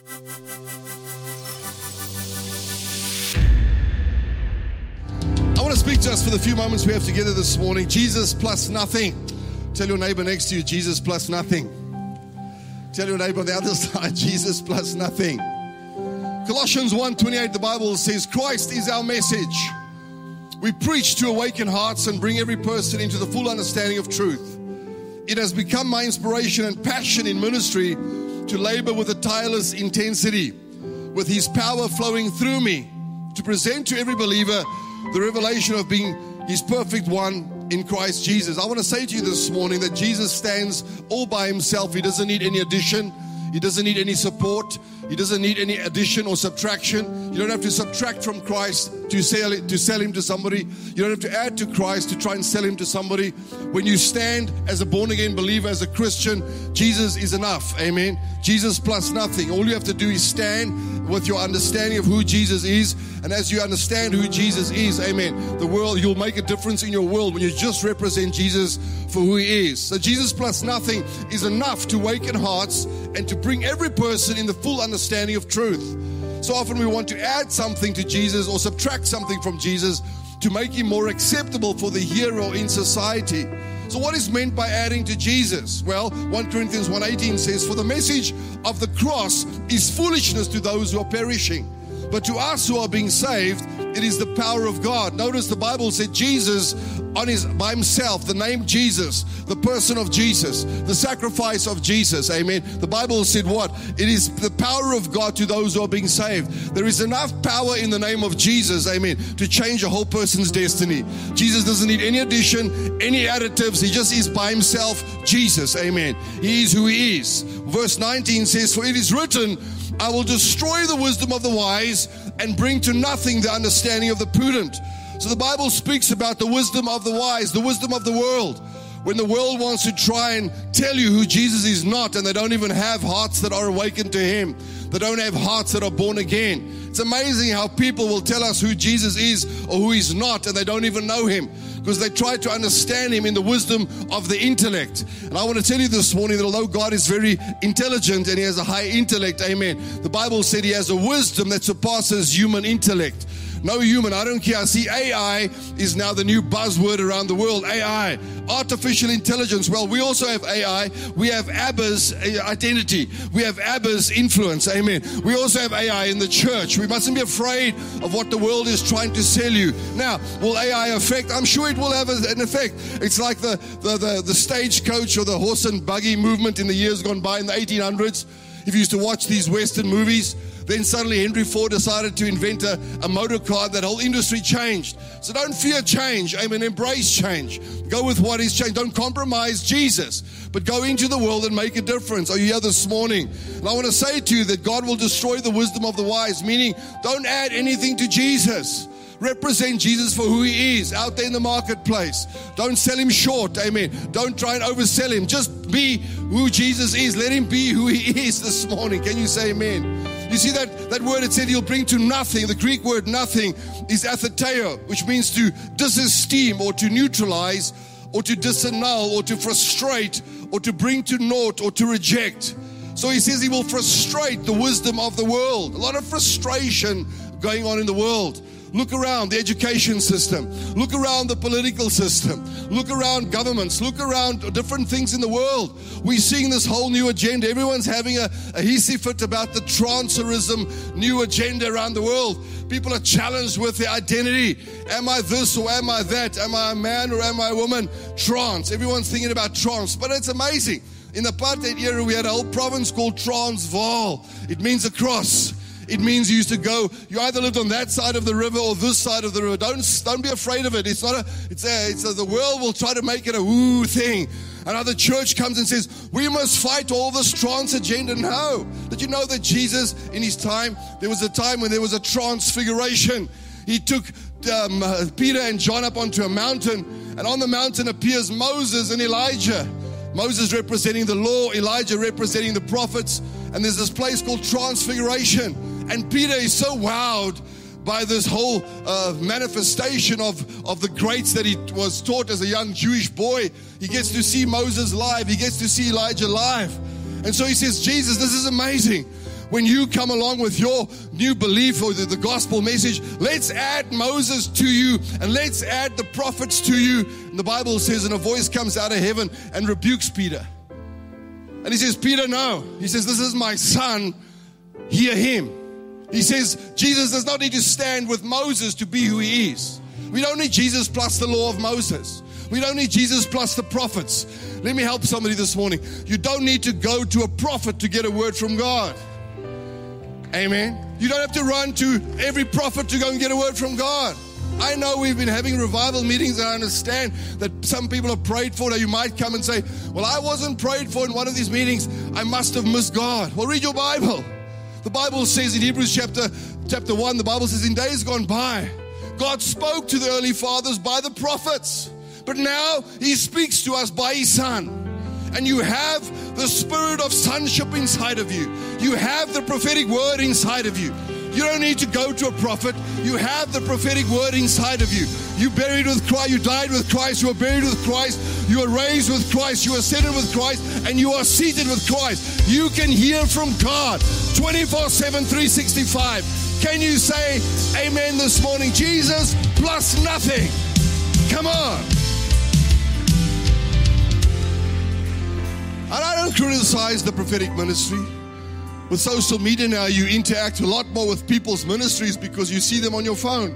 I want to speak to us for the few moments we have together this morning. Jesus plus nothing. Tell your neighbor next to you, Jesus plus nothing. Tell your neighbor on the other side, Jesus plus nothing. Colossians 1:28, the Bible says, Christ is our message. We preach to awaken hearts and bring every person into the full understanding of truth. It has become my inspiration and passion in ministry to labor with a tireless intensity, with His power flowing through me, to present to every believer the revelation of being His perfect one in Christ Jesus. I want to say to you this morning that Jesus stands all by Himself, He doesn't need any addition. He doesn't need any support. He doesn't need any addition or subtraction. You don't have to subtract from Christ to sell to sell him to somebody. You don't have to add to Christ to try and sell him to somebody. When you stand as a born again believer, as a Christian, Jesus is enough. Amen. Jesus plus nothing. All you have to do is stand with your understanding of who Jesus is. And as you understand who Jesus is, amen, the world, you'll make a difference in your world when you just represent Jesus for who he is. So Jesus plus nothing is enough to waken hearts and to bring every person in the full understanding of truth. So often we want to add something to Jesus or subtract something from Jesus to make him more acceptable for the hero in society. So what is meant by adding to Jesus? Well, 1 Corinthians 1:18 says for the message of the cross is foolishness to those who are perishing, but to us who are being saved it is the power of God. Notice the Bible said Jesus on his by himself, the name Jesus, the person of Jesus, the sacrifice of Jesus. Amen. The Bible said what? It is the power of God to those who are being saved. There is enough power in the name of Jesus, amen, to change a whole person's destiny. Jesus doesn't need any addition, any additives. He just is by himself Jesus. Amen. He is who he is. Verse 19 says, For it is written, I will destroy the wisdom of the wise and bring to nothing the understanding of the prudent. So the Bible speaks about the wisdom of the wise, the wisdom of the world. When the world wants to try and tell you who Jesus is not, and they don't even have hearts that are awakened to Him, they don't have hearts that are born again. It's amazing how people will tell us who Jesus is or who He's not, and they don't even know Him because they try to understand Him in the wisdom of the intellect. And I want to tell you this morning that although God is very intelligent and He has a high intellect, amen, the Bible said He has a wisdom that surpasses human intellect. No human, I don't care. See AI is now the new buzzword around the world. AI, artificial intelligence. Well, we also have AI. We have Abba's uh, identity. We have Abba's influence. Amen. We also have AI in the church. We mustn't be afraid of what the world is trying to sell you. Now, will AI affect? I'm sure it will have an effect. It's like the, the, the, the stagecoach or the horse and buggy movement in the years gone by in the 1800s. If you used to watch these Western movies, then suddenly Henry Ford decided to invent a, a motor car. That whole industry changed. So don't fear change. Amen. Embrace change. Go with what is changed. Don't compromise Jesus, but go into the world and make a difference. Are you here this morning? And I want to say to you that God will destroy the wisdom of the wise, meaning don't add anything to Jesus represent Jesus for who he is out there in the marketplace. Don't sell him short. Amen. Don't try and oversell him. Just be who Jesus is. Let him be who he is this morning. Can you say amen? You see that, that word it said he'll bring to nothing. The Greek word nothing is atheteo, which means to disesteem or to neutralize or to disannul or to frustrate or to bring to naught or to reject. So he says he will frustrate the wisdom of the world. A lot of frustration going on in the world. Look around the education system. Look around the political system. Look around governments. Look around different things in the world. We're seeing this whole new agenda. Everyone's having a, a hissy fit about the transerism new agenda around the world. People are challenged with their identity. Am I this or am I that? Am I a man or am I a woman? Trans. Everyone's thinking about trans. But it's amazing. In the apartheid era, we had a whole province called Transvaal. It means a cross. It means you used to go, you either lived on that side of the river or this side of the river. Don't, don't be afraid of it. It's not a, it's a, it's a, the world will try to make it a woo thing. Another church comes and says, we must fight all this trans agenda. No. Did you know that Jesus, in his time, there was a time when there was a transfiguration. He took um, uh, Peter and John up onto a mountain, and on the mountain appears Moses and Elijah. Moses representing the law, Elijah representing the prophets, and there's this place called Transfiguration. And Peter is so wowed by this whole uh, manifestation of, of the greats that he was taught as a young Jewish boy. He gets to see Moses live, he gets to see Elijah live. And so he says, Jesus, this is amazing. when you come along with your new belief or the, the, gospel message, let's add Moses to you and let's add the prophets to you. And the Bible says, and a voice comes out of heaven and rebukes Peter. And he says, Peter, no. He says, This is my son. Hear him. He says, Jesus does not need to stand with Moses to be who he is. We don't need Jesus plus the law of Moses. We don't need Jesus plus the prophets. Let me help somebody this morning. You don't need to go to a prophet to get a word from God. Amen. You don't have to run to every prophet to go and get a word from God. I know we've been having revival meetings, and I understand that some people have prayed for that you might come and say, Well, I wasn't prayed for in one of these meetings. I must have missed God. Well, read your Bible. The Bible says in Hebrews chapter, chapter 1, the Bible says, In days gone by, God spoke to the early fathers by the prophets, but now He speaks to us by His Son and you have the spirit of sonship inside of you. You have the prophetic word inside of you. You don't need to go to a prophet. You have the prophetic word inside of you. You buried with Christ. You died with Christ. You are buried with Christ. You are raised with Christ. You are seated with Christ. And you are seated with Christ. You can hear from God 24 7, 365. Can you say amen this morning? Jesus plus nothing. Come on. And I don't criticize the prophetic ministry. With social media now, you interact a lot more with people's ministries because you see them on your phone.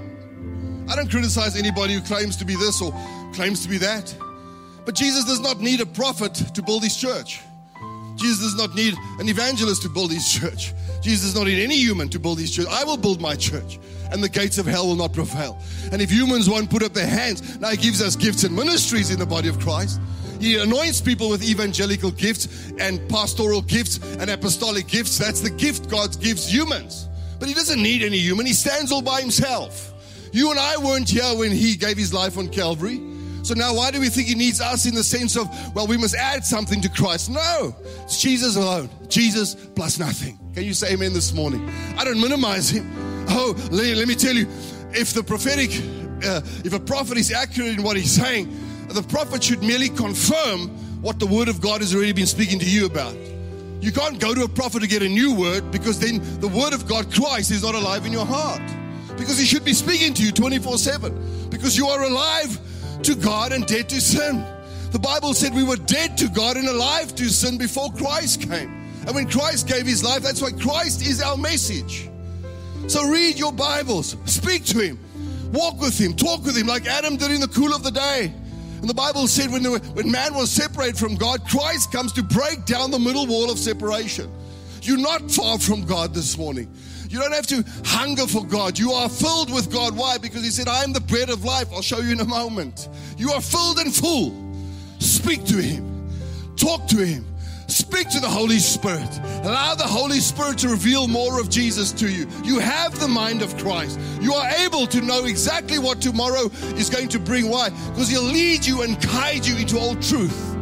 I don't criticize anybody who claims to be this or claims to be that. But Jesus does not need a prophet to build his church. Jesus does not need an evangelist to build his church. Jesus does not need any human to build his church. I will build my church, and the gates of hell will not prevail. And if humans won't put up their hands, now he gives us gifts and ministries in the body of Christ. He anoints people with evangelical gifts and pastoral gifts and apostolic gifts. That's the gift God gives humans. But He doesn't need any human, He stands all by Himself. You and I weren't here when He gave His life on Calvary. So now, why do we think He needs us in the sense of, well, we must add something to Christ? No, it's Jesus alone. Jesus plus nothing. Can you say amen this morning? I don't minimize Him. Oh, let, let me tell you, if the prophetic, uh, if a prophet is accurate in what he's saying, the prophet should merely confirm what the word of God has already been speaking to you about. You can't go to a prophet to get a new word because then the word of God, Christ, is not alive in your heart. Because he should be speaking to you 24 7. Because you are alive to God and dead to sin. The Bible said we were dead to God and alive to sin before Christ came. And when Christ gave his life, that's why Christ is our message. So read your Bibles, speak to him, walk with him, talk with him like Adam did in the cool of the day. And the Bible said when, when man was separated from God, Christ comes to break down the middle wall of separation. You're not far from God this morning. You don't have to hunger for God. You are filled with God. Why? Because He said, I am the bread of life. I'll show you in a moment. You are filled and full. Speak to Him, talk to Him. Speak to the Holy Spirit. Allow the Holy Spirit to reveal more of Jesus to you. You have the mind of Christ. You are able to know exactly what tomorrow is going to bring. Why? Because He'll lead you and guide you into all truth.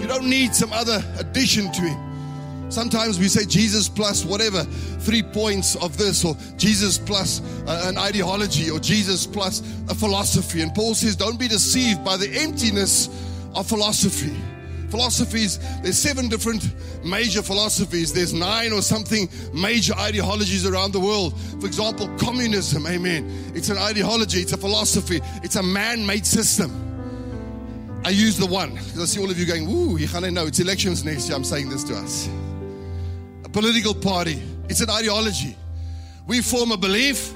You don't need some other addition to Him. Sometimes we say Jesus plus whatever, three points of this, or Jesus plus uh, an ideology, or Jesus plus a philosophy. And Paul says, don't be deceived by the emptiness of philosophy philosophies. There's seven different major philosophies. There's nine or something major ideologies around the world. For example, communism. Amen. It's an ideology. It's a philosophy. It's a man-made system. I use the one because I see all of you going, "Ooh, you can't know." It's elections next year. I'm saying this to us. A political party. It's an ideology. We form a belief.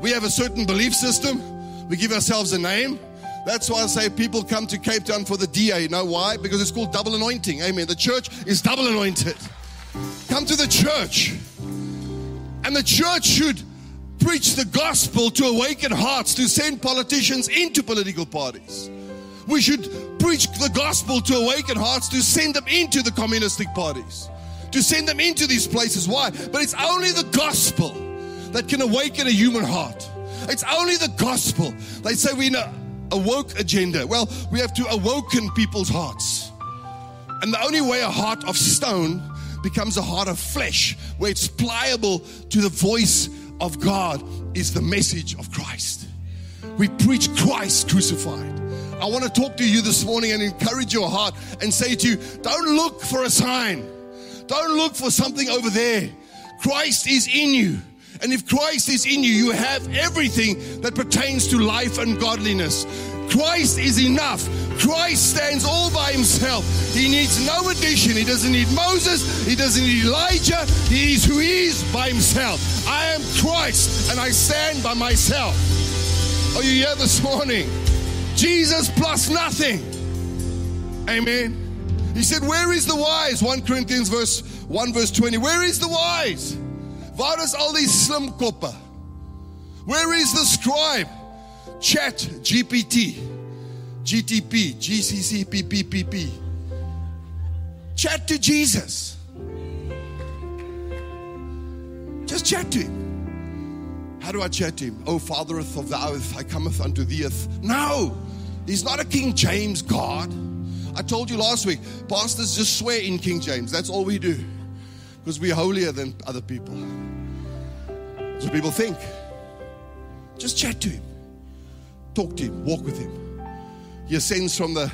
We have a certain belief system. We give ourselves a name. That's why I say people come to Cape Town for the DA. You know why? Because it's called double anointing. Amen. The church is double anointed. Come to the church. And the church should preach the gospel to awaken hearts, to send politicians into political parties. We should preach the gospel to awaken hearts, to send them into the communistic parties, to send them into these places. Why? But it's only the gospel that can awaken a human heart. It's only the gospel. They say we know a woke agenda. Well, we have to awaken people's hearts. And the only way a heart of stone becomes a heart of flesh, where it's pliable to the voice of God, is the message of Christ. We preach Christ crucified. I want to talk to you this morning and encourage your heart and say to you, don't look for a sign. Don't look for something over there. Christ is in you. And if Christ is in you, you have everything that pertains to life and godliness. Christ is enough. Christ stands all by himself. He needs no addition. He doesn't need Moses. He doesn't need Elijah. He is who he is by himself. I am Christ and I stand by myself. Are you here this morning? Jesus plus nothing. Amen. He said, Where is the wise? 1 Corinthians verse 1 verse 20. Where is the wise? Waar is al die slim koppe? Where is the scribe? Chat GPT, GTP, GCC, PPPP. Chat to Jesus. Just chat to him. How do I chat to him? Oh, fathereth of the earth, I cometh unto thee. No, he's not a King James God. I told you last week, pastors just swear in King James. That's all we do. Because we're holier than other people. What people think. Just chat to him. Talk to him. Walk with him. He ascends from the,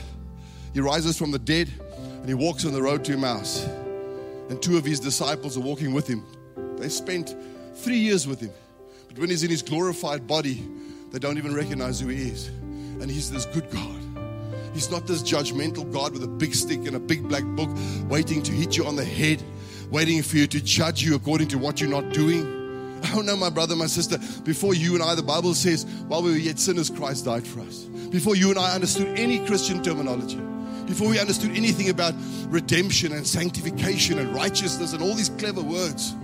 he rises from the dead and he walks on the road to Emmaus. And two of his disciples are walking with him. They spent three years with him. But when he's in his glorified body, they don't even recognize who he is. And he's this good God. He's not this judgmental God with a big stick and a big black book waiting to hit you on the head, waiting for you to judge you according to what you're not doing. Oh no, my brother, my sister, before you and I, the Bible says, while we were yet sinners, Christ died for us. Before you and I understood any Christian terminology, before we understood anything about redemption and sanctification and righteousness and all these clever words,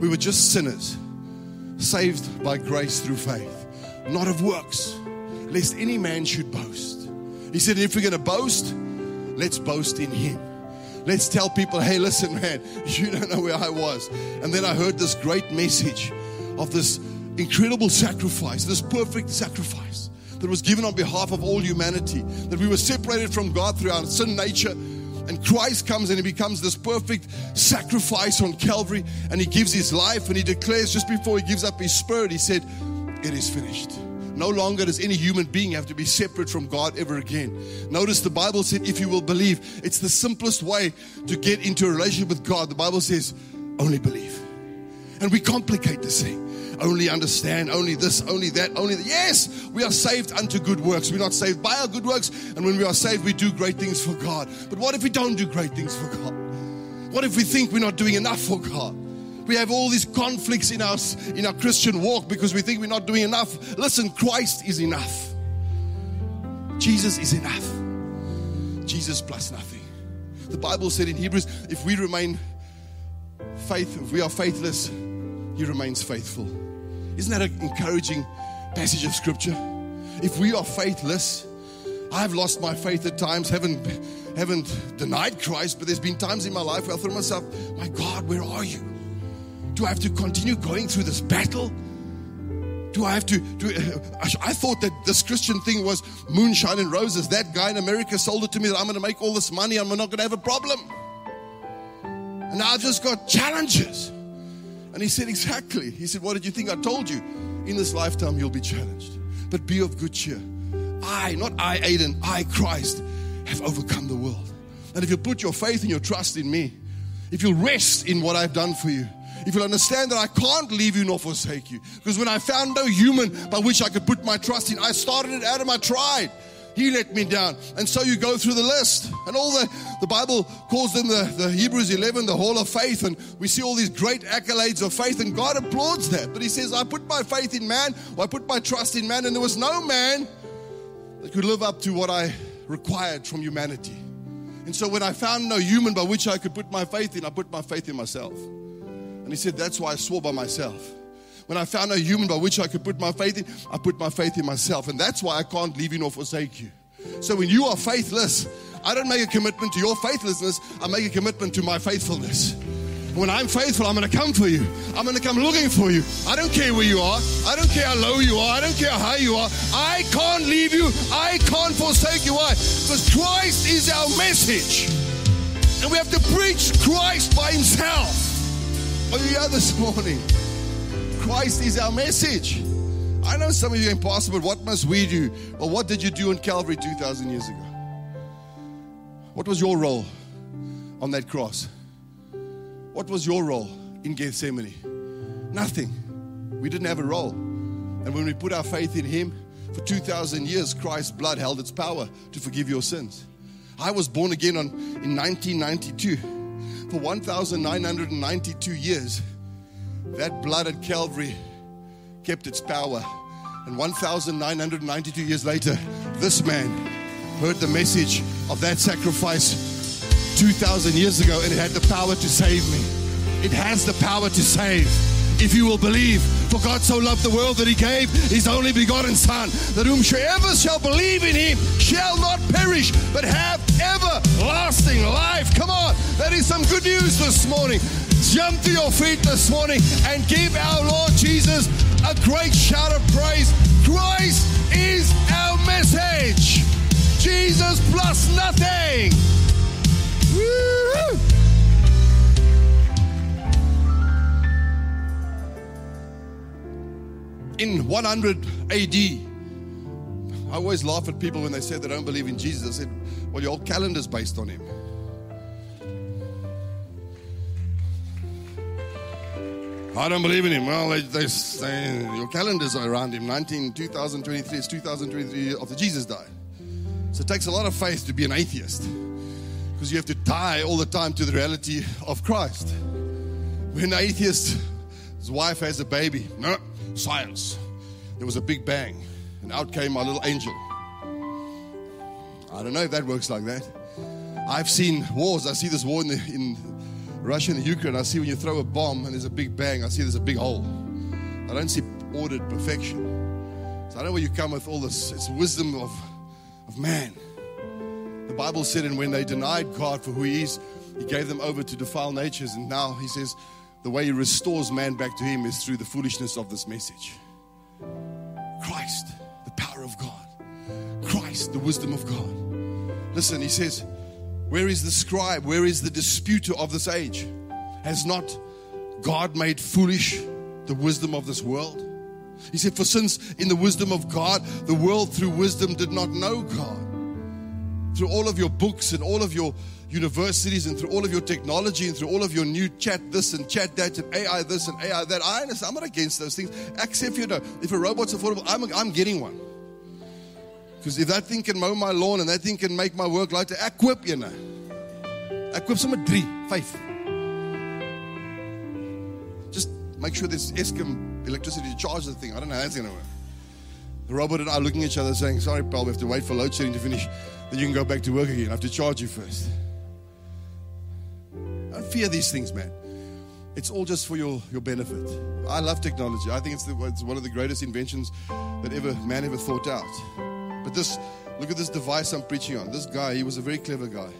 we were just sinners, saved by grace through faith, not of works, lest any man should boast. He said, if we're going to boast, let's boast in Him. Let's tell people, hey, listen, man, you don't know where I was. And then I heard this great message of this incredible sacrifice, this perfect sacrifice that was given on behalf of all humanity, that we were separated from God through our sin nature. And Christ comes and he becomes this perfect sacrifice on Calvary and he gives his life and he declares just before he gives up his spirit, he said, It is finished. No longer does any human being have to be separate from God ever again. Notice the Bible said, if you will believe, it's the simplest way to get into a relationship with God. The Bible says, only believe. And we complicate this thing. Only understand, only this, only that, only that. Yes, we are saved unto good works. We're not saved by our good works. And when we are saved, we do great things for God. But what if we don't do great things for God? What if we think we're not doing enough for God? We have all these conflicts in our, in our Christian walk because we think we're not doing enough. Listen, Christ is enough. Jesus is enough. Jesus plus nothing. The Bible said in Hebrews, if we remain faith, if we are faithless, he remains faithful. Isn't that an encouraging passage of scripture? If we are faithless, I've lost my faith at times, haven't, haven't denied Christ, but there's been times in my life where I thought to myself, my God, where are you? Do I have to continue going through this battle? Do I have to? Do, I thought that this Christian thing was moonshine and roses. That guy in America sold it to me that I'm going to make all this money. I'm not going to have a problem. And I've just got challenges. And he said, Exactly. He said, What did you think I told you? In this lifetime, you'll be challenged. But be of good cheer. I, not I, Aiden, I, Christ, have overcome the world. And if you put your faith and your trust in me, if you rest in what I've done for you, if you'll understand that I can't leave you nor forsake you. Because when I found no human by which I could put my trust in, I started it and I tried. He let me down. And so you go through the list. And all the, the Bible calls them the, the Hebrews 11, the hall of faith. And we see all these great accolades of faith. And God applauds that. But He says, I put my faith in man, I put my trust in man. And there was no man that could live up to what I required from humanity. And so when I found no human by which I could put my faith in, I put my faith in myself. And he said, That's why I swore by myself. When I found a human by which I could put my faith in, I put my faith in myself. And that's why I can't leave you nor forsake you. So when you are faithless, I don't make a commitment to your faithlessness, I make a commitment to my faithfulness. When I'm faithful, I'm going to come for you. I'm going to come looking for you. I don't care where you are. I don't care how low you are. I don't care how high you are. I can't leave you. I can't forsake you. Why? Because Christ is our message. And we have to preach Christ by Himself. Are you here this morning? Christ is our message. I know some of you are impossible. What must we do? Well, what did you do in Calvary 2,000 years ago? What was your role on that cross? What was your role? in Gethsemane? Nothing. We didn't have a role. And when we put our faith in Him, for 2,000 years, Christ's blood held its power to forgive your sins. I was born again on, in 1992. For 1,992 years, that blood at Calvary kept its power. And 1,992 years later, this man heard the message of that sacrifice 2,000 years ago, and it had the power to save me. It has the power to save if you will believe. For God so loved the world that he gave his only begotten Son, that whomsoever shall believe in him shall not perish, but have everlasting life. Come on, that is some good news this morning. Jump to your feet this morning and give our Lord Jesus a great shout of praise. Christ is our message. Jesus plus nothing. In 100 AD, I always laugh at people when they say they don't believe in Jesus. I said, Well, your whole calendar's based on him. I don't believe in him. Well, they, they say your calendars are around him. 19, 2023 is 2023 after Jesus died. So it takes a lot of faith to be an atheist because you have to die all the time to the reality of Christ. When an atheist, his wife has a baby, no, science. There was a big bang, and out came my little angel. I don't know if that works like that. I've seen wars. I see this war in, the, in Russia and the Ukraine. I see when you throw a bomb and there's a big bang, I see there's a big hole. I don't see ordered perfection. So I don't know where you come with all this. It's wisdom of, of man. The Bible said, and when they denied God for who He is, He gave them over to defile natures. And now He says, the way He restores man back to Him is through the foolishness of this message. Christ, the power of God. Christ, the wisdom of God. Listen, He says, Where is the scribe? Where is the disputer of this age? Has not God made foolish the wisdom of this world? He said, For since in the wisdom of God, the world through wisdom did not know God. Through all of your books and all of your universities and through all of your technology and through all of your new chat this and chat that and AI this and AI that. I understand. I'm not against those things. Except you know, if a robot's affordable, I'm, I'm getting one. Because if that thing can mow my lawn and that thing can make my work lighter, equip, you know. Equip sommer three, five. Just make sure there's Eskom electricity to charge the thing. I don't know how that's going to work. The robot and I looking at each other saying, Sorry, pal, we have to wait for load shedding to finish. Then you can go back to work again. I have to charge you first. Don't fear these things, man. It's all just for your, your benefit. I love technology. I think it's, the, it's one of the greatest inventions that ever man ever thought out. But this, look at this device I'm preaching on. This guy, he was a very clever guy.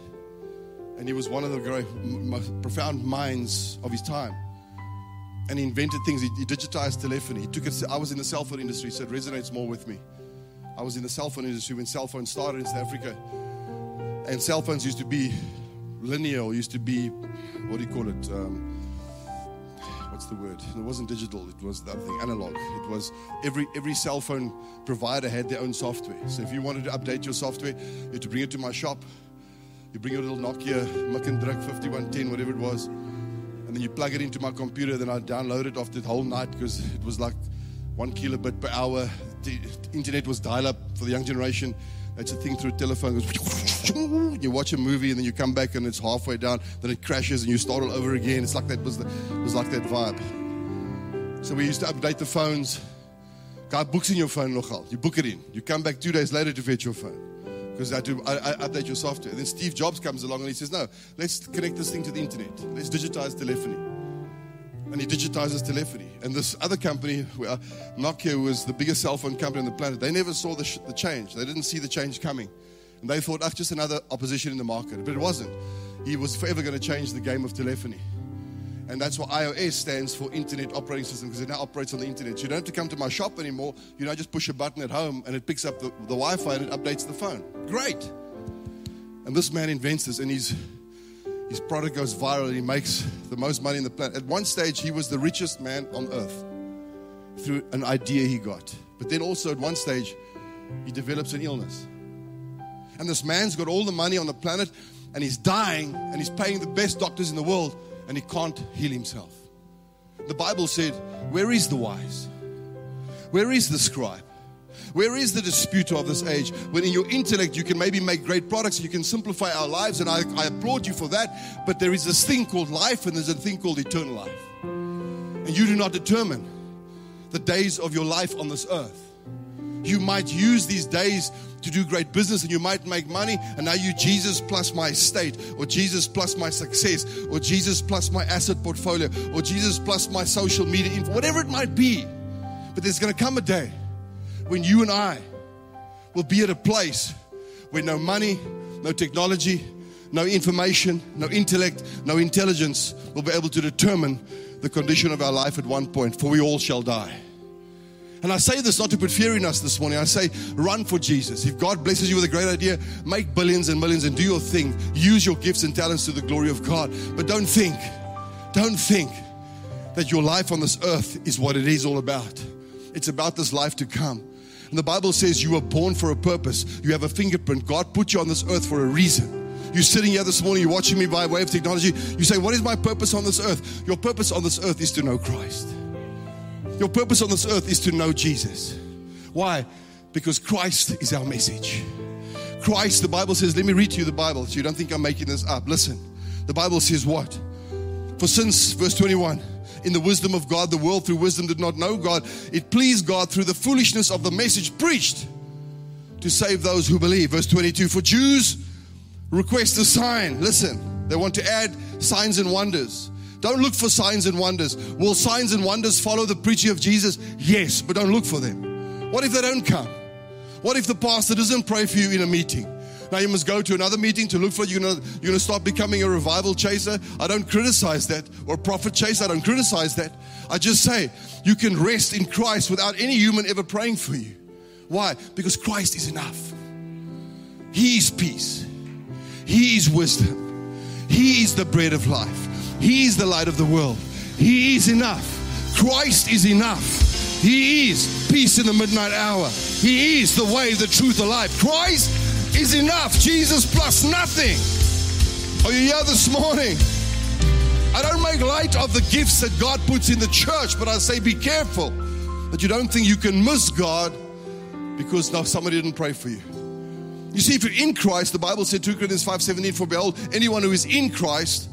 And he was one of the great, most profound minds of his time. And he invented things. He, he digitized telephony. He took it. I was in the cell phone industry, so it resonates more with me. I was in the cell phone industry when cell phones started in South Africa. And cell phones used to be linear, used to be, what do you call it? Um, what's the word? It wasn't digital. It was the other thing, analog. It was every every cell phone provider had their own software. So if you wanted to update your software, you had to bring it to my shop. You bring your little Nokia Makindruk 5110, whatever it was, and then you plug it into my computer. Then I download it after the whole night because it was like one kilobit per hour. The internet was dial-up for the young generation. That's a thing through a telephone. You watch a movie and then you come back and it's halfway down. Then it crashes and you start all over again. It's like that was the, was like that vibe. So we used to update the phones. God books in your phone nogal. You book it in. You come back two days later to fetch your phone because I do I, I update your software. And then Steve Jobs comes along and he says, "No, let's connect this thing to the internet. Let's digitize telephony." And he digitizes telephony. And this other company, where Nokia was the biggest cell phone company on the planet, they never saw the, sh- the change. They didn't see the change coming. And they thought, that's just another opposition in the market. But it wasn't. He was forever going to change the game of telephony. And that's what iOS stands for Internet Operating System because it now operates on the internet. So you don't have to come to my shop anymore. You know, just push a button at home and it picks up the, the Wi Fi and it updates the phone. Great. And this man invents this and he's his product goes viral and he makes the most money in the planet. At one stage, he was the richest man on earth through an idea he got. But then also at one stage, he develops an illness. And this man's got all the money on the planet and he's dying and he's paying the best doctors in the world and he can't heal himself. The Bible said, Where is the wise? Where is the scribe? Where is the disputer of this age? When in your intellect you can maybe make great products, you can simplify our lives, and I, I applaud you for that. But there is this thing called life, and there's a thing called eternal life. And you do not determine the days of your life on this earth. You might use these days to do great business and you might make money, and now you Jesus plus my estate, or Jesus plus my success, or Jesus plus my asset portfolio, or Jesus plus my social media info, whatever it might be. But there's going to come a day when you and I will be at a place where no money, no technology, no information, no intellect, no intelligence will be able to determine the condition of our life at one point, for we all shall die. And I say this not to put fear in us this morning. I say, run for Jesus. If God blesses you with a great idea, make billions and millions and do your thing. Use your gifts and talents to the glory of God. But don't think, don't think that your life on this earth is what it is all about. It's about this life to come. And the Bible says you were born for a purpose. You have a fingerprint. God put you on this earth for a reason. You're sitting here this morning, you're watching me by way of technology. You say, What is my purpose on this earth? Your purpose on this earth is to know Christ. Your purpose on this earth is to know Jesus. Why? Because Christ is our message. Christ, the Bible says, let me read to you the Bible so you don't think I'm making this up. Listen, the Bible says what? For since, verse 21, in the wisdom of God, the world through wisdom did not know God, it pleased God through the foolishness of the message preached to save those who believe. Verse 22, for Jews request a sign. Listen, they want to add signs and wonders. Don't look for signs and wonders. Will signs and wonders follow the preaching of Jesus? Yes, but don't look for them. What if they don't come? What if the pastor doesn't pray for you in a meeting? Now you must go to another meeting to look for gonna you're gonna start becoming a revival chaser. I don't criticize that or prophet chaser. I don't criticize that. I just say you can rest in Christ without any human ever praying for you. Why? Because Christ is enough. He is peace. He is wisdom. He is the bread of life. He is the light of the world. He is enough. Christ is enough. He is peace in the midnight hour. He is the way, the truth, the life. Christ is enough. Jesus plus nothing. Are you here this morning? I don't make light of the gifts that God puts in the church, but I say be careful that you don't think you can miss God because now somebody didn't pray for you. You see, if you're in Christ, the Bible said 2 Corinthians 5:17, for behold, anyone who is in Christ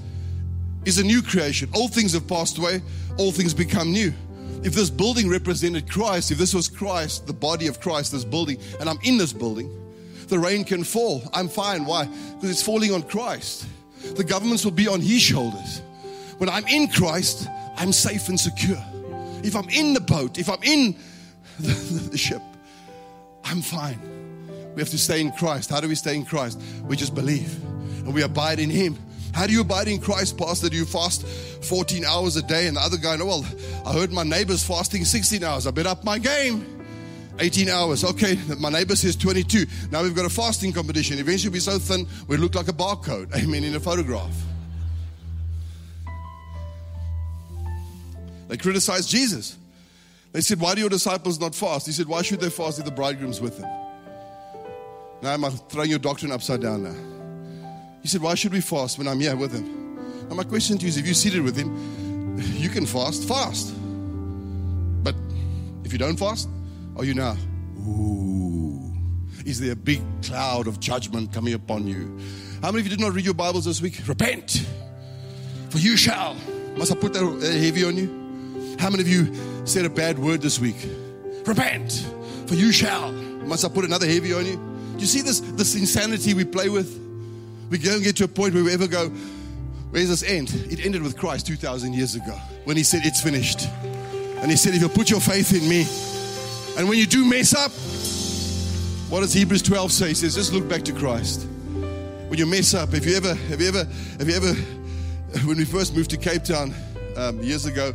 is a new creation. All things have passed away, all things become new. If this building represented Christ, if this was Christ, the body of Christ, this building, and I'm in this building, the rain can fall. I'm fine. Why? Because it's falling on Christ. The governments will be on his shoulders. When I'm in Christ, I'm safe and secure. If I'm in the boat, if I'm in the, the ship, I'm fine. We have to stay in Christ. How do we stay in Christ? We just believe and we abide in him. How do you abide in Christ, Pastor? Do you fast 14 hours a day? And the other guy, well, I heard my neighbor's fasting 16 hours. I bet up my game. 18 hours. Okay, my neighbor says 22. Now we've got a fasting competition. Eventually, we'll be so thin we look like a barcode. Amen. In a photograph. They criticized Jesus. They said, Why do your disciples not fast? He said, Why should they fast if the bridegroom's with them? Now I'm throwing your doctrine upside down now. He said, Why should we fast when I'm here with him? Now, my question to you is if you're seated with him, you can fast, fast. But if you don't fast, are you now? Ooh. Is there a big cloud of judgment coming upon you? How many of you did not read your Bibles this week? Repent, for you shall. Must I put that uh, heavy on you? How many of you said a bad word this week? Repent, for you shall. Must I put another heavy on you? Do you see this, this insanity we play with? We don't get to a point where we ever go, where does this end? It ended with Christ 2,000 years ago when he said, It's finished. And he said, If you put your faith in me, and when you do mess up, what does Hebrews 12 say? He says, Just look back to Christ. When you mess up, if you ever, have you ever, have you ever, when we first moved to Cape Town um, years ago,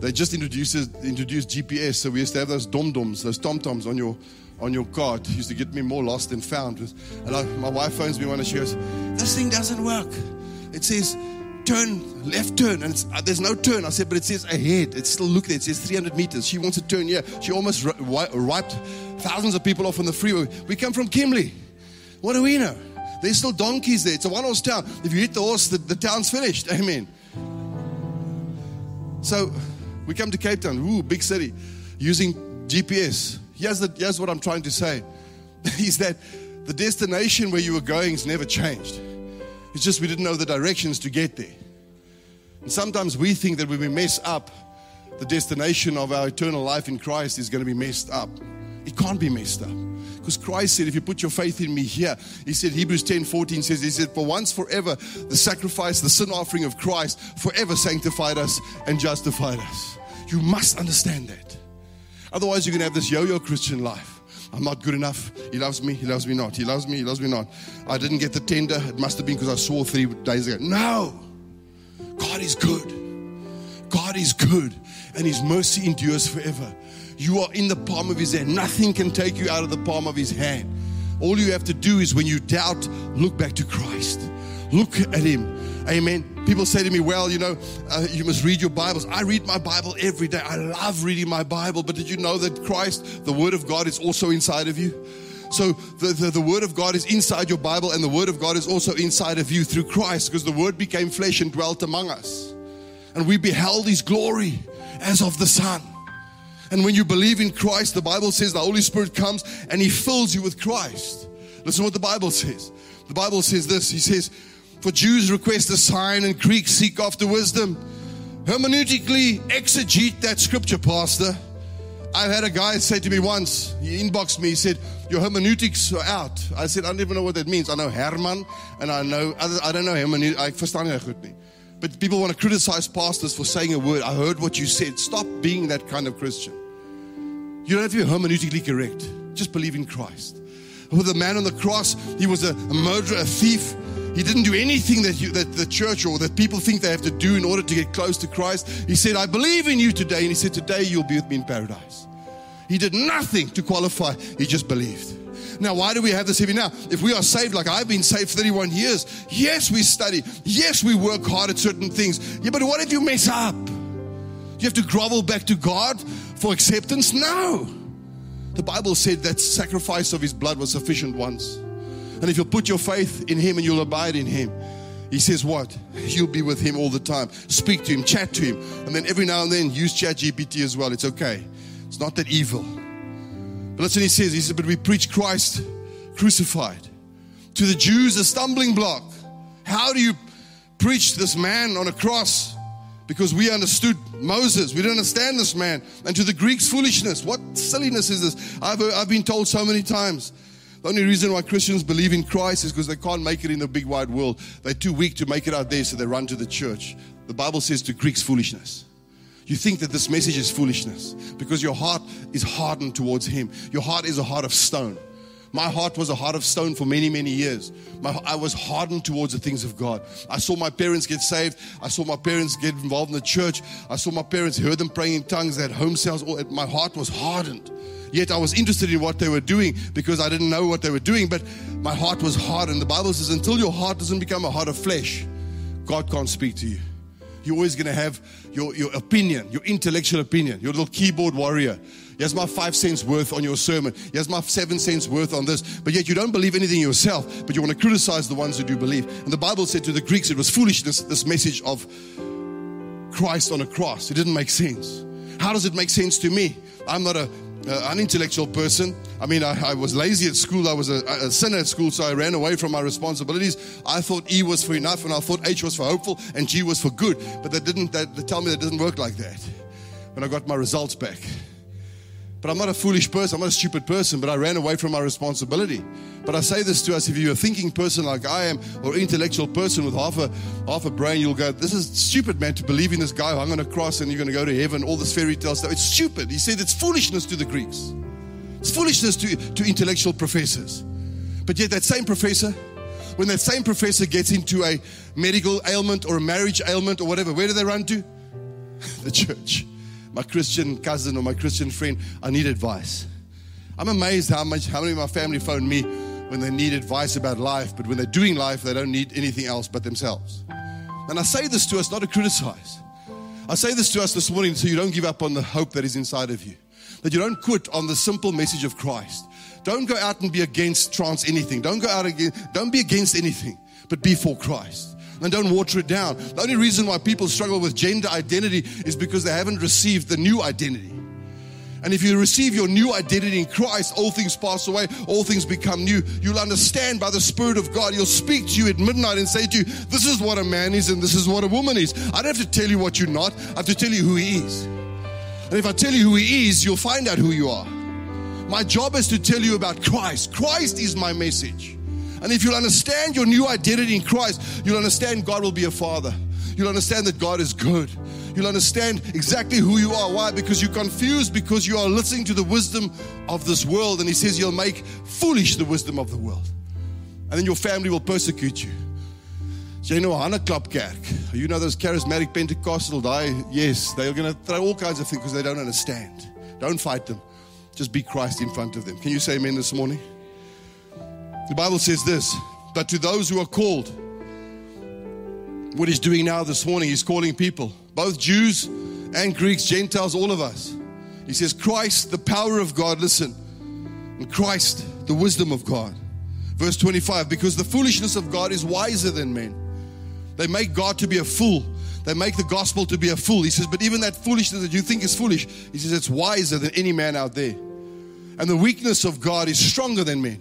they just introduced introduced GPS, so we used to have those dom doms, those tom toms on your on your car. It used to get me more lost than found. And I, my wife phones me one and she goes, This thing doesn't work. It says turn, left turn, and uh, there's no turn. I said, But it says ahead. It's still look there. It says 300 meters. She wants to turn here. She almost wiped thousands of people off on the freeway. We come from Kimberley. What do we know? There's still donkeys there. It's a one horse town. If you hit the horse, the, the town's finished. Amen. So We come to Cape Town, ooh, big city, using GPS. Here's, the, here's what I'm trying to say is that the destination where you were going has never changed. It's just we didn't know the directions to get there. And sometimes we think that when we mess up, the destination of our eternal life in Christ is going to be messed up. It can't be messed up. Because Christ said, if you put your faith in me here, he said, Hebrews 10 14 says, he said, for once forever, the sacrifice, the sin offering of Christ forever sanctified us and justified us. You must understand that. Otherwise, you're going to have this yo yo Christian life. I'm not good enough. He loves me. He loves me not. He loves me. He loves me not. I didn't get the tender. It must have been because I swore three days ago. No. God is good. God is good. And His mercy endures forever. You are in the palm of His hand. Nothing can take you out of the palm of His hand. All you have to do is when you doubt, look back to Christ. Look at Him. Amen. People say to me, Well, you know, uh, you must read your Bibles. I read my Bible every day. I love reading my Bible. But did you know that Christ, the Word of God, is also inside of you? So the, the, the, Word of God is inside your Bible, and the Word of God is also inside of you through Christ because the Word became flesh and dwelt among us. And we beheld His glory as of the Son. And when you believe in Christ, the Bible says the Holy Spirit comes and He fills you with Christ. Listen what the Bible says. The Bible says this He says, For Jews request a sign and Greeks seek after wisdom. Hermeneutically exegete that scripture, Pastor. I've had a guy say to me once, he inboxed me, he said, Your hermeneutics are out. I said, I don't even know what that means. I know Herman and I know, I don't know hermeneutics. I goed nie. But people want to criticize pastors for saying a word. I heard what you said. Stop being that kind of Christian. You don't have to be hermeneutically correct. Just believe in Christ. With the man on the cross, he was a murderer, a thief. He didn't do anything that, you, that the church or that people think they have to do in order to get close to Christ. He said, I believe in you today. And he said, Today you'll be with me in paradise. He did nothing to qualify, he just believed. Now, why do we have this heavy now? If we are saved, like I've been saved 31 years, yes, we study. Yes, we work hard at certain things. Yeah, but what if you mess up? You have to grovel back to God for acceptance? No. The Bible said that sacrifice of his blood was sufficient once. And if you'll put your faith in him and you'll abide in him, he says what? You'll be with him all the time. Speak to him, chat to him. And then every now and then use chat GPT as well. It's okay. It's not that evil. But listen, he says, he said, but we preach Christ crucified. To the Jews, a stumbling block. How do you preach this man on a cross? Because we understood Moses. We don't understand this man. And to the Greeks, foolishness. What silliness is this? I've, I've been told so many times. The only reason why Christians believe in Christ is because they can't make it in the big wide world. They're too weak to make it out there, so they run to the church. The Bible says to Greeks, foolishness. You think that this message is foolishness because your heart is hardened towards Him. Your heart is a heart of stone. My heart was a heart of stone for many, many years. My, I was hardened towards the things of God. I saw my parents get saved. I saw my parents get involved in the church. I saw my parents, heard them praying in tongues, had home cells. My heart was hardened. Yet I was interested in what they were doing because I didn't know what they were doing, but my heart was hardened. The Bible says, until your heart doesn't become a heart of flesh, God can't speak to you. You're always going to have your, your opinion, your intellectual opinion, your little keyboard warrior. Here's my five cents worth on your sermon. Here's my seven cents worth on this. But yet you don't believe anything yourself, but you want to criticize the ones who do believe. And the Bible said to the Greeks it was foolishness, this message of Christ on a cross. It didn't make sense. How does it make sense to me? I'm not a uh, an intellectual person. I mean, I, I, was lazy at school. I was a, a, sinner at school, so I ran away from my responsibilities. I thought E was for enough, and I thought H was for hopeful, and G was for good. But they didn't. They, they tell me that didn't work like that. When I got my results back, but I'm not a foolish person, I'm not a stupid person, but I ran away from my responsibility. But I say this to us if you're a thinking person like I am, or intellectual person with half a half a brain, you'll go, This is stupid, man, to believe in this guy who hung on a cross and you're gonna go to heaven, all this fairy tale stuff. It's stupid. He said it's foolishness to the Greeks. It's foolishness to, to intellectual professors. But yet that same professor, when that same professor gets into a medical ailment or a marriage ailment or whatever, where do they run to? the church my Christian cousin or my Christian friend, I need advice. I'm amazed how much how many of my family phone me when they need advice about life, but when they're doing life, they don't need anything else but themselves. And I say this to us not to criticize. I say this to us this morning so you don't give up on the hope that is inside of you. That you don't quit on the simple message of Christ. Don't go out and be against trans anything. Don't go out again. Don't be against anything, but be for Christ. And don't water it down. The only reason why people struggle with gender identity is because they haven't received the new identity. And if you receive your new identity in Christ, all things pass away, all things become new. You'll understand by the Spirit of God. He'll speak to you at midnight and say to you, This is what a man is and this is what a woman is. I don't have to tell you what you're not, I have to tell you who he is. And if I tell you who he is, you'll find out who you are. My job is to tell you about Christ. Christ is my message. And if you'll understand your new identity in Christ, you'll understand God will be a father. You'll understand that God is good. You'll understand exactly who you are. Why? Because you're confused because you are listening to the wisdom of this world. And He says you'll make foolish the wisdom of the world. And then your family will persecute you. So you know Hanneklap Kerk. You know those charismatic Pentecostal die. Yes, they're going to throw all kinds of things because they don't understand. Don't fight them. Just be Christ in front of them. Can you say amen this morning? The Bible says this, but to those who are called, what he's doing now this morning, he's calling people, both Jews and Greeks, Gentiles, all of us. He says, Christ, the power of God, listen, and Christ, the wisdom of God. Verse 25, because the foolishness of God is wiser than men. They make God to be a fool. They make the gospel to be a fool. He says, but even that foolishness that you think is foolish, he says it's wiser than any man out there. And the weakness of God is stronger than men.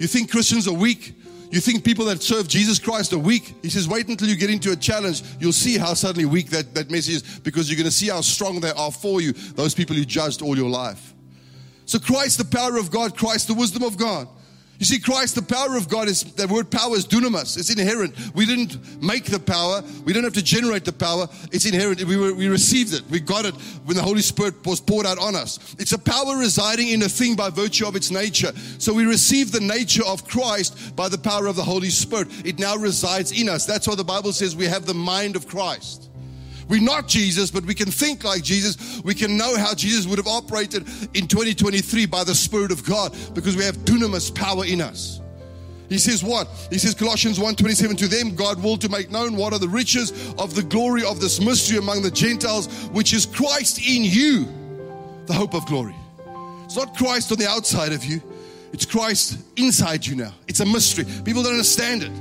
You think Christians are weak? You think people that serve Jesus Christ are weak? He says, wait until you get into a challenge. You'll see how suddenly weak that, that message is because you're going to see how strong they are for you, those people you judged all your life. So, Christ, the power of God, Christ, the wisdom of God. You see, Christ, the power of God is, the word power is dunamis. It's inherent. We didn't make the power. We don't have to generate the power. It's inherent. We, were, we received it. We got it when the Holy Spirit was poured out on us. It's a power residing in a thing by virtue of its nature. So we receive the nature of Christ by the power of the Holy Spirit. It now resides in us. That's why the Bible says we have the mind of Christ. We're not Jesus, but we can think like Jesus. We can know how Jesus would have operated in 2023 by the Spirit of God because we have dunamis power in us. He says what? He says Colossians 1:27 to them God will to make known what are the riches of the glory of this mystery among the Gentiles which is Christ in you the hope of glory. It's not Christ on the outside of you. It's Christ inside you now. It's a mystery. People don't understand it.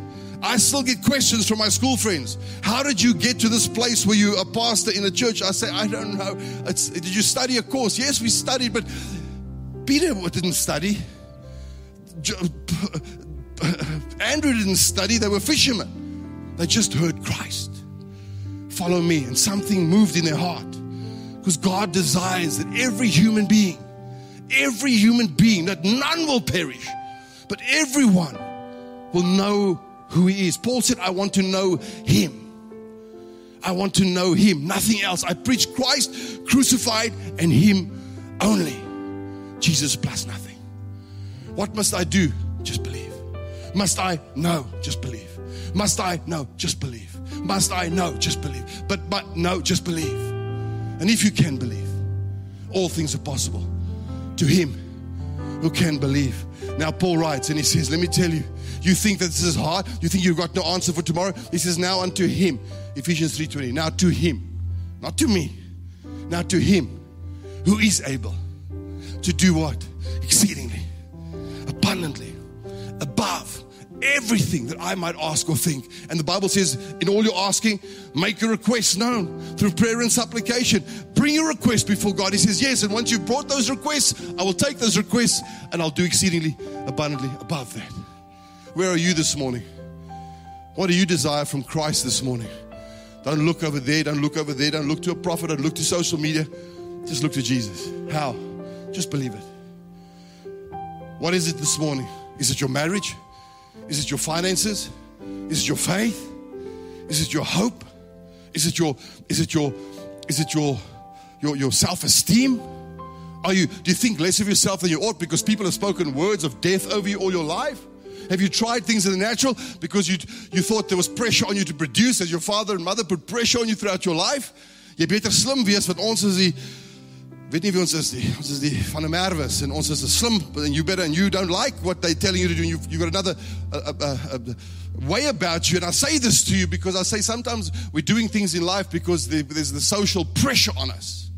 I still get questions from my school friends. How did you get to this place where you're a pastor in a church? I say, I don't know. It's, did you study a course? Yes, we studied, but Peter didn't study. Andrew didn't study. They were fishermen. They just heard Christ. Follow me. And something moved in their heart. Because God desires that every human being, every human being, that none will perish, but everyone will know who He is. Paul said, I want to know Him. I want to know Him, nothing else. I preach Christ crucified and Him only. Jesus plus nothing. What must I do? Just believe. Must I? No, just believe. Must I? No, just believe. Must I? No, just believe. But, but, no, just believe. And if you can believe, all things are possible to him who can believe. Now, Paul writes and he says, Let me tell you, you think that this is hard? You think you've got no answer for tomorrow? He says, Now unto him. Ephesians 3:20. Now to him. Not to me. Now to him who is able to do what? Exceedingly, abundantly, above everything that I might ask or think. And the Bible says, in all your asking, make your requests known through prayer and supplication. Bring your request before God. He says, Yes, and once you've brought those requests, I will take those requests and I'll do exceedingly abundantly above that. Where are you this morning? What do you desire from Christ this morning? Don't look over there, don't look over there, don't look to a prophet, don't look to social media. Just look to Jesus. How? Just believe it. What is it this morning? Is it your marriage? Is it your finances? Is it your faith? Is it your hope? Is it your is it your is it your your, your self-esteem? Are you do you think less of yourself than you ought because people have spoken words of death over you all your life? Have you tried things in the natural because you, you thought there was pressure on you to produce as your father and mother put pressure on you throughout your life? Jy beter slim wees want ons is die weet nie wie ons is nie. Ons is die van Merwes en ons slim and you better and you don't like what they telling you to do. You've, you've got another way about you. And I say this to you because I say sometimes we're doing things in life because there's the social pressure on us.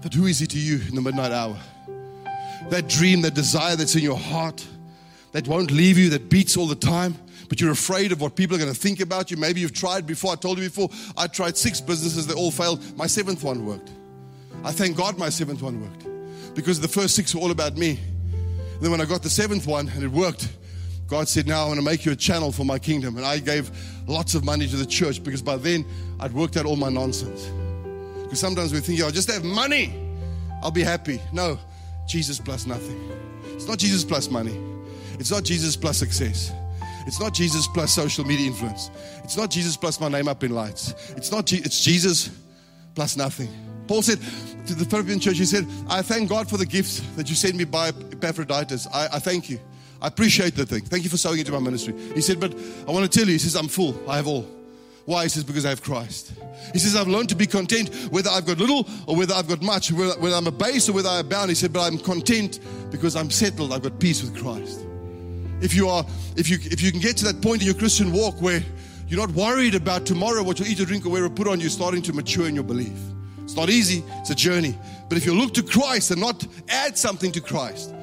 But who is he to you in the midnight hour? That dream, that desire that's in your heart that won't leave you, that beats all the time, but you're afraid of what people are going to think about you. Maybe you've tried before. I told you before, I tried six businesses, they all failed. My seventh one worked. I thank God my seventh one worked because the first six were all about me. And then when I got the seventh one and it worked, God said, Now I'm going to make you a channel for my kingdom. And I gave lots of money to the church because by then I'd worked out all my nonsense. Because sometimes we think, I'll just have money, I'll be happy. No, Jesus plus nothing. It's not Jesus plus money, it's not Jesus plus success. It's not Jesus plus social media influence. It's not Jesus plus my name up in lights. It's not. Je- it's Jesus plus nothing. Paul said to the Philippian church, he said, "I thank God for the gifts that you sent me by Epaphroditus. I, I thank you. I appreciate the thing. Thank you for sowing into my ministry." He said, "But I want to tell you, he says, I'm full. I have all." Why? He says, because I have Christ. He says, I've learned to be content whether I've got little or whether I've got much, whether, whether I'm a base or whether I abound. He said, but I'm content because I'm settled. I've got peace with Christ. If you are, if you if you can get to that point in your Christian walk where you're not worried about tomorrow what you'll eat or drink or wear or put on, you're starting to mature in your belief. It's not easy, it's a journey. But if you look to Christ and not add something to Christ,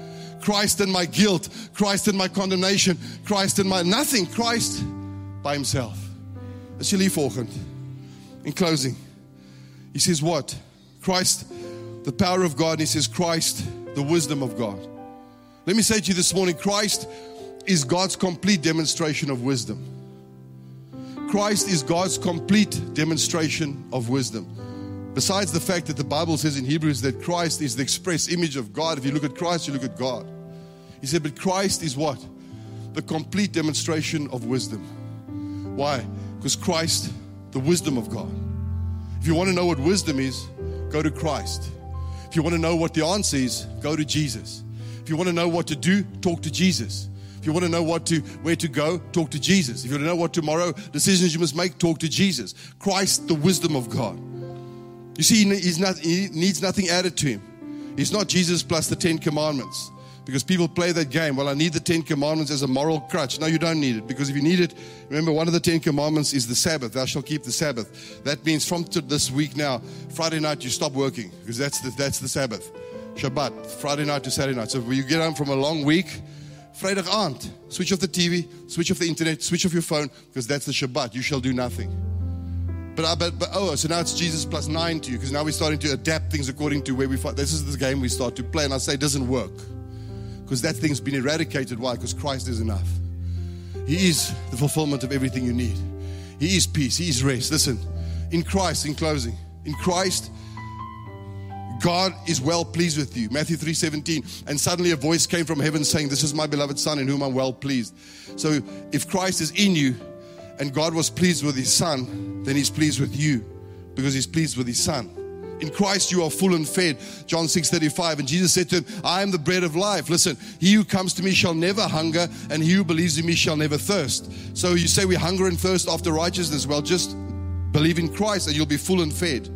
Christ and my guilt, Christ and my condemnation, Christ and my nothing, Christ by himself. As you leave volgend. In closing, he says what? Christ, the power of God, and he says Christ, the wisdom of God. Let me say to you this morning Christ is God's complete demonstration of wisdom. Christ is God's complete demonstration of wisdom. Besides the fact that the Bible says in Hebrews that Christ is the express image of God, if you look at Christ, you look at God. He said, but Christ is what? The complete demonstration of wisdom. Why? Because Christ, the wisdom of God. If you want to know what wisdom is, go to Christ. If you want to know what the answer is, go to Jesus. If you want to know what to do, talk to Jesus. If you want to know what to where to go, talk to Jesus. If you want to know what tomorrow decisions you must make, talk to Jesus. Christ, the wisdom of God. You see, he's not, he needs nothing added to him. He's not Jesus plus the Ten Commandments. Because people play that game. Well, I need the Ten Commandments as a moral crutch. No, you don't need it. Because if you need it, remember one of the Ten Commandments is the Sabbath. Thou shalt keep the Sabbath. That means from this week now, Friday night you stop working because that's the, that's the Sabbath. Shabbat, Friday night to Saturday night. So when you get home from a long week, Vrijdag aand, switch off the TV, switch off the internet, switch off your phone because that's the Shabbat. You shall do nothing. But, uh, but, but oh, so now it's Jesus plus nine to you because now we're starting to adapt things according to where we find. This is the game we start to play, and I say it doesn't work because that thing's been eradicated. Why? Because Christ is enough. He is the fulfillment of everything you need. He is peace. He is rest. Listen, in Christ, in closing, in Christ, God is well pleased with you. Matthew 3:17. And suddenly a voice came from heaven saying, This is my beloved Son in whom I'm well pleased. So if Christ is in you and God was pleased with his son, then he's pleased with you because he's pleased with his son. In Christ you are full and fed. John 6 35. And Jesus said to him, I am the bread of life. Listen, he who comes to me shall never hunger, and he who believes in me shall never thirst. So you say we hunger and thirst after righteousness. Well, just believe in Christ and you'll be full and fed.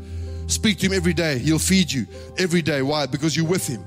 Speak to him every day. He'll feed you every day. Why? Because you're with him.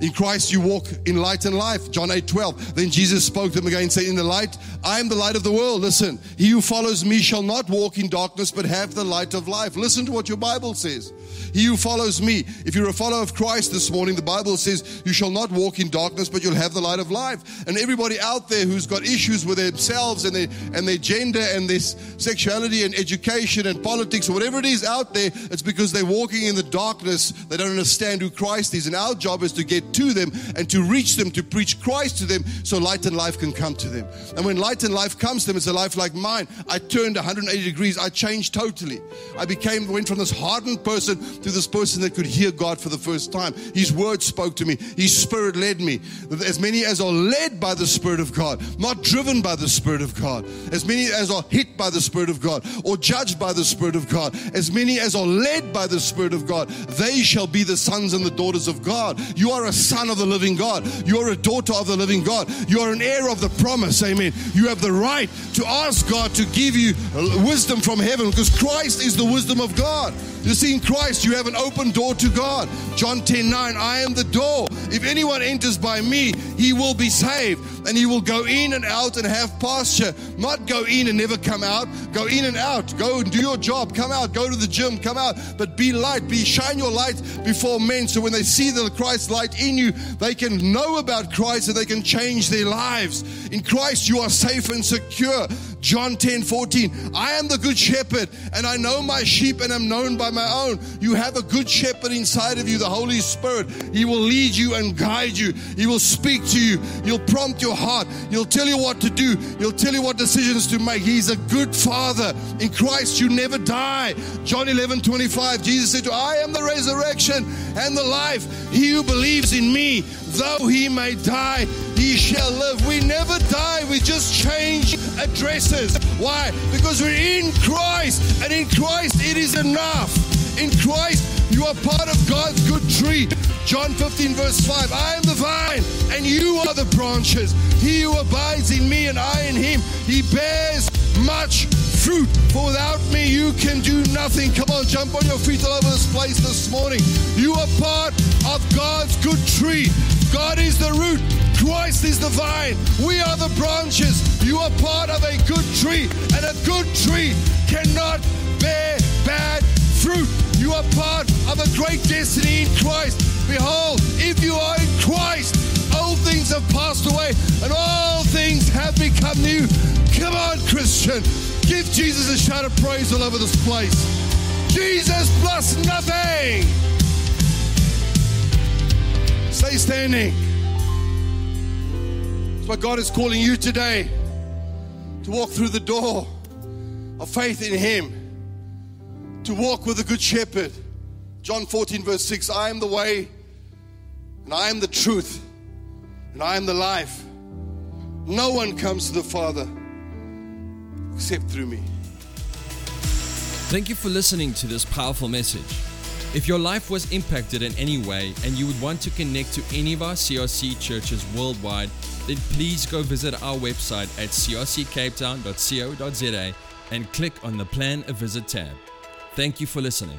In Christ you walk in light and life. John 8 12. Then Jesus spoke to them again, saying, In the light, I am the light of the world. Listen, he who follows me shall not walk in darkness, but have the light of life. Listen to what your Bible says. He who follows me, if you're a follower of Christ this morning, the Bible says, You shall not walk in darkness, but you'll have the light of life. And everybody out there who's got issues with themselves and their, and their gender and their sexuality and education and politics whatever it is out there, it's because they're walking in the darkness. They don't understand who Christ is. And our job is to get to them and to reach them, to preach Christ to them so light and life can come to them. And when light and life comes to them, it's a life like mine. I turned 180 degrees. I changed totally. I became, went from this hardened person to this person that could hear God for the first time. His word spoke to me. His spirit led me. As many as are led by the Spirit of God, not driven by the Spirit of God. As many as are hit by the Spirit of God or judged by the Spirit of God. As many as are led by the Spirit of God, they shall be the sons and the daughters of God. You are a son of the living God. You are a daughter of the living God. You are an heir of the promise. Amen. You have the right to ask God to give you wisdom from heaven because Christ is the wisdom of God. You see, in Christ, you have an open door to God. John 10 9, I am the door. If anyone enters by me, he will be saved, and he will go in and out and have pasture. Not go in and never come out. Go in and out. Go and do your job. Come out. Go to the gym. Come out. But be light. Be shine your light before men. So when they see the Christ light in you, they can know about Christ and they can change their lives. In Christ, you are safe and secure. John 10 14. I am the good shepherd, and I know my sheep and am known by my own. You have a good shepherd inside of you, the Holy Spirit. He will lead you and guide you. He will speak to you. He'll prompt your heart. He'll tell you what to do. He'll tell you what decisions to make. He's a good father. In Christ, you never die. John 11 25. Jesus said I am the resurrection and the life. He who believes in me, though he may die, he shall live. We never die, we just change addresses. Why? Because we're in Christ, and in Christ it is enough. In Christ, you are part of God's good tree. John 15, verse 5 I am the vine, and you are the branches. He who abides in me and I in him, he bears much fruit. For without me, you can do nothing. Come on, jump on your feet all over this place this morning. You are part of God's good tree. God is the root, Christ is the vine. We are the branches. You are part of a good tree, and a good tree cannot bear bad fruit. You are part of a great destiny in Christ. Behold, if you are in Christ, old things have passed away and all things have become new. Come on, Christian. Give Jesus a shout of praise all over this place. Jesus plus nothing. Stay standing. That's what God is calling you today to walk through the door of faith in Him, to walk with the Good Shepherd. John 14, verse 6 I am the way, and I am the truth, and I am the life. No one comes to the Father except through me. Thank you for listening to this powerful message. If your life was impacted in any way and you would want to connect to any of our CRC churches worldwide, then please go visit our website at crccapetown.co.za and click on the Plan a Visit tab. Thank you for listening.